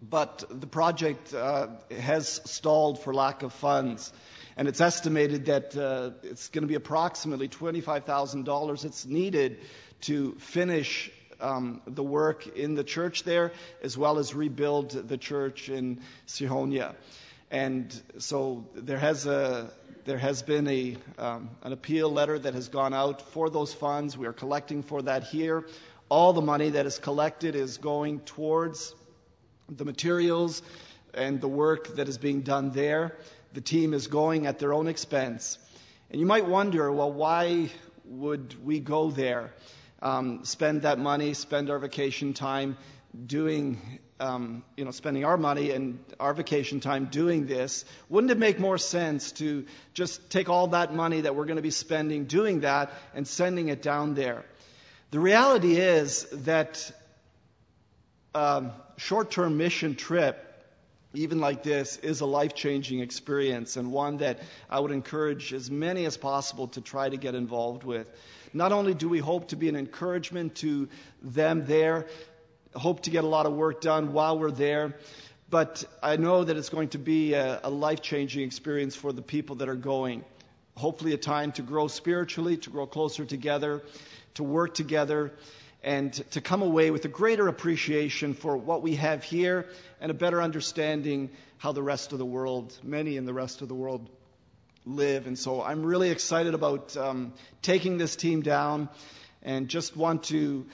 but the project uh, has stalled for lack of funds. And it's estimated that uh, it's going to be approximately $25,000 that's needed to finish um, the work in the church there, as well as rebuild the church in Sajonia. And so there has a there has been a um, an appeal letter that has gone out for those funds. We are collecting for that here. All the money that is collected is going towards the materials and the work that is being done there. The team is going at their own expense. And you might wonder, well, why would we go there? um, spend that money, spend our vacation time doing, um, you know, spending our money and our vacation time doing this, wouldn't it make more sense to just take all that money that we're going to be spending doing that and sending it down there? The reality is that um, short-term mission trip even like this, is a life changing experience and one that I would encourage as many as possible to try to get involved with. Not only do we hope to be an encouragement to them there, hope to get a lot of work done while we're there, but I know that it's going to be a, a life changing experience for the people that are going. hopefully a time to grow spiritually, to grow closer together, to work together, and to come away with a greater appreciation for what we have here and a better understanding how the rest of the world, many in the rest of the world, live. And so I'm really excited about um, taking this team down and just want to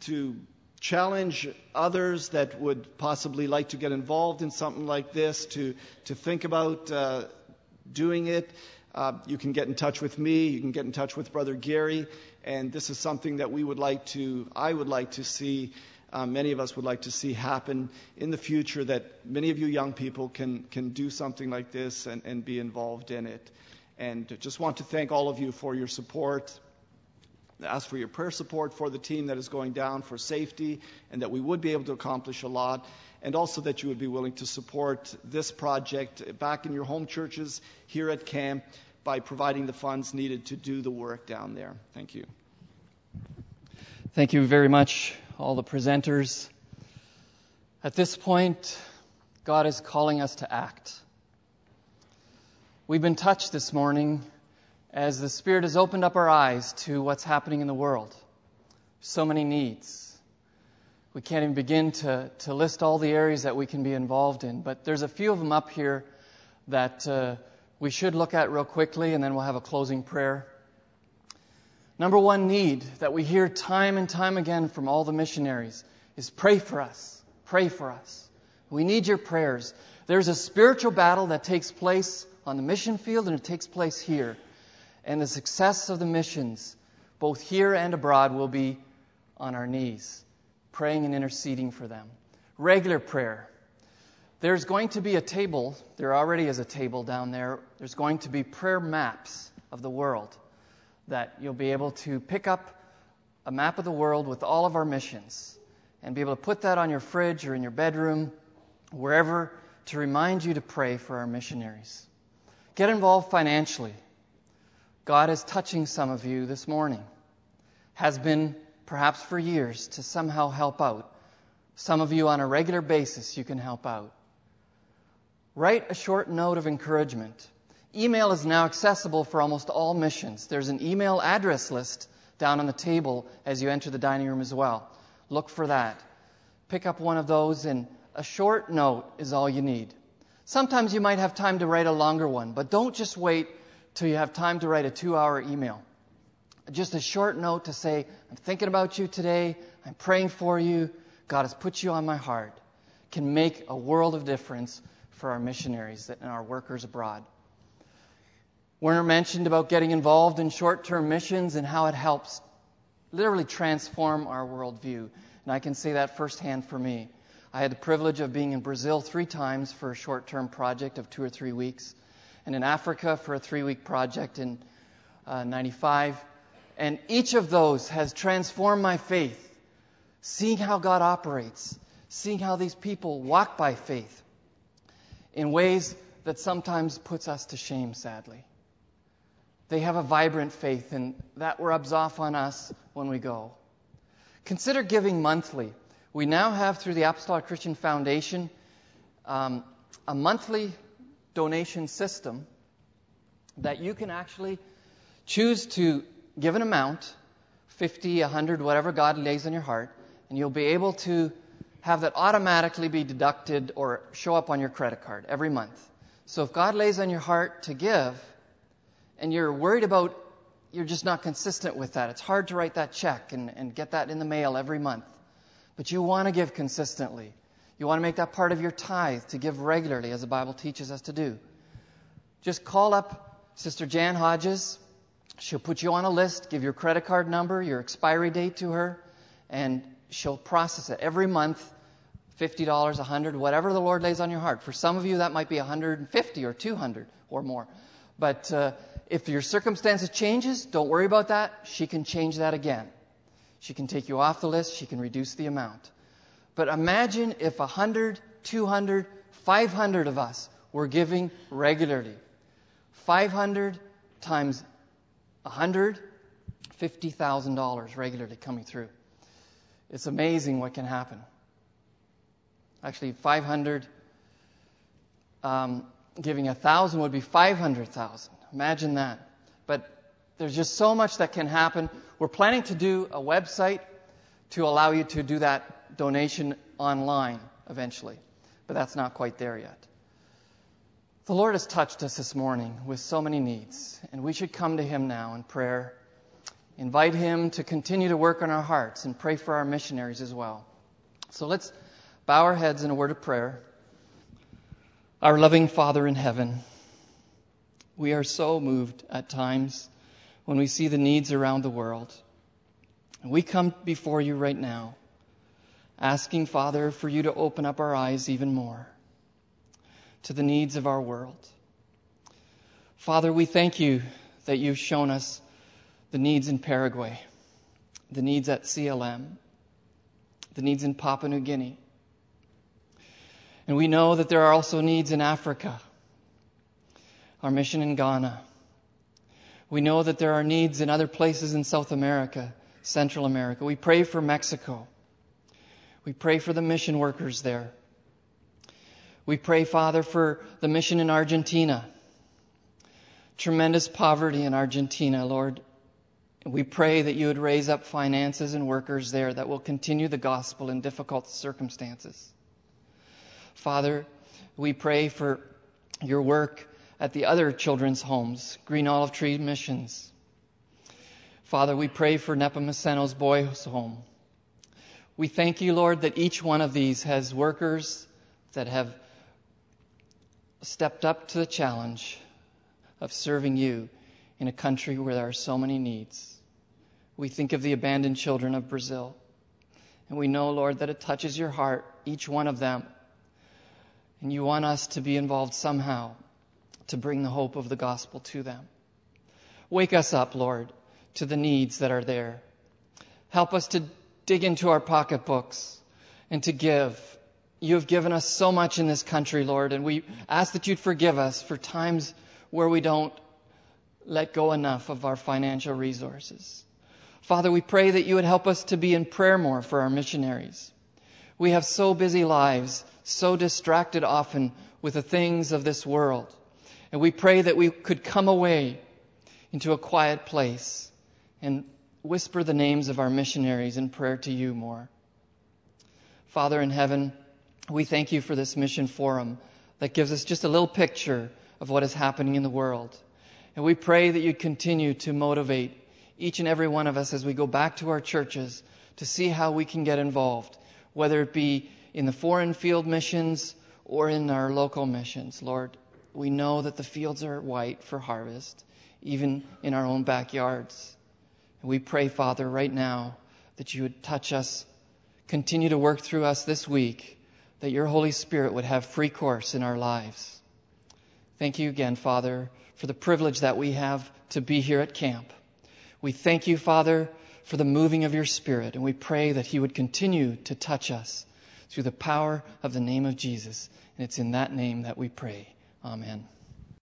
to challenge others that would possibly like to get involved in something like this to to think about uh, doing it. Uh, you can get in touch with me. You can get in touch with Brother Gary. And this is something that we would like to, I would like to see, uh, many of us would like to see happen in the future that many of you young people can, can do something like this and, and be involved in it. And just want to thank all of you for your support. Ask for your prayer support for the team that is going down for safety and that we would be able to accomplish a lot. And also that you would be willing to support this project back in your home churches here at camp by providing the funds needed to do the work down there. Thank you. Thank you very much, all the presenters. At this point, God is calling us to act. We've been touched this morning as the Spirit has opened up our eyes to what's happening in the world. So many needs. We can't even begin to, to list all the areas that we can be involved in, but there's a few of them up here that uh, we should look at real quickly, and then we'll have a closing prayer. Number one need that we hear time and time again from all the missionaries is pray for us. Pray for us. We need your prayers. There's a spiritual battle that takes place on the mission field and it takes place here. And the success of the missions, both here and abroad, will be on our knees, praying and interceding for them. Regular prayer. There's going to be a table, there already is a table down there. There's going to be prayer maps of the world that you'll be able to pick up a map of the world with all of our missions and be able to put that on your fridge or in your bedroom, wherever, to remind you to pray for our missionaries. Get involved financially. God is touching some of you this morning, has been perhaps for years to somehow help out. Some of you on a regular basis, you can help out. Write a short note of encouragement. Email is now accessible for almost all missions. There's an email address list down on the table as you enter the dining room as well. Look for that. Pick up one of those, and a short note is all you need. Sometimes you might have time to write a longer one, but don't just wait till you have time to write a two hour email. Just a short note to say, I'm thinking about you today, I'm praying for you, God has put you on my heart, can make a world of difference for our missionaries and our workers abroad. Werner mentioned about getting involved in short term missions and how it helps literally transform our worldview. And I can say that firsthand for me. I had the privilege of being in Brazil three times for a short term project of two or three weeks, and in Africa for a three week project in uh, 95. And each of those has transformed my faith. Seeing how God operates, seeing how these people walk by faith, in ways that sometimes puts us to shame, sadly. They have a vibrant faith, and that rubs off on us when we go. Consider giving monthly. We now have, through the Apostolic Christian Foundation, um, a monthly donation system that you can actually choose to give an amount 50, 100, whatever God lays on your heart and you'll be able to have that automatically be deducted or show up on your credit card every month. So if God lays on your heart to give, and you're worried about, you're just not consistent with that. It's hard to write that check and, and get that in the mail every month. But you want to give consistently. You want to make that part of your tithe to give regularly, as the Bible teaches us to do. Just call up Sister Jan Hodges. She'll put you on a list, give your credit card number, your expiry date to her, and she'll process it every month $50, $100, whatever the Lord lays on your heart. For some of you, that might be 150 or 200 or more. But uh, if your circumstances changes, don't worry about that. She can change that again. She can take you off the list. She can reduce the amount. But imagine if 100, 200, 500 of us were giving regularly. 500 times 100, $50,000 regularly coming through. It's amazing what can happen. Actually, 500, um, giving a thousand would be 500,000. Imagine that. But there's just so much that can happen. We're planning to do a website to allow you to do that donation online eventually, but that's not quite there yet. The Lord has touched us this morning with so many needs, and we should come to Him now in prayer. Invite Him to continue to work on our hearts and pray for our missionaries as well. So let's bow our heads in a word of prayer. Our loving Father in heaven, we are so moved at times when we see the needs around the world. We come before you right now, asking, Father, for you to open up our eyes even more to the needs of our world. Father, we thank you that you've shown us the needs in Paraguay, the needs at CLM, the needs in Papua New Guinea. And we know that there are also needs in Africa, our mission in Ghana. We know that there are needs in other places in South America, Central America. We pray for Mexico. We pray for the mission workers there. We pray, Father, for the mission in Argentina. Tremendous poverty in Argentina, Lord. We pray that you would raise up finances and workers there that will continue the gospel in difficult circumstances. Father, we pray for your work at the other children's homes, Green Olive Tree Missions. Father, we pray for Nepomuceno's boys' home. We thank you, Lord, that each one of these has workers that have stepped up to the challenge of serving you in a country where there are so many needs. We think of the abandoned children of Brazil. And we know, Lord, that it touches your heart, each one of them. And you want us to be involved somehow to bring the hope of the gospel to them. Wake us up, Lord, to the needs that are there. Help us to dig into our pocketbooks and to give. You have given us so much in this country, Lord, and we ask that you'd forgive us for times where we don't let go enough of our financial resources. Father, we pray that you would help us to be in prayer more for our missionaries. We have so busy lives, so distracted often with the things of this world. And we pray that we could come away into a quiet place and whisper the names of our missionaries in prayer to you more. Father in heaven, we thank you for this mission forum that gives us just a little picture of what is happening in the world. And we pray that you continue to motivate each and every one of us as we go back to our churches to see how we can get involved, whether it be in the foreign field missions or in our local missions, Lord we know that the fields are white for harvest, even in our own backyards. And we pray, Father, right now that you would touch us, continue to work through us this week, that your Holy Spirit would have free course in our lives. Thank you again, Father, for the privilege that we have to be here at camp. We thank you, Father, for the moving of your Spirit, and we pray that He would continue to touch us through the power of the name of Jesus. And it's in that name that we pray. Amen.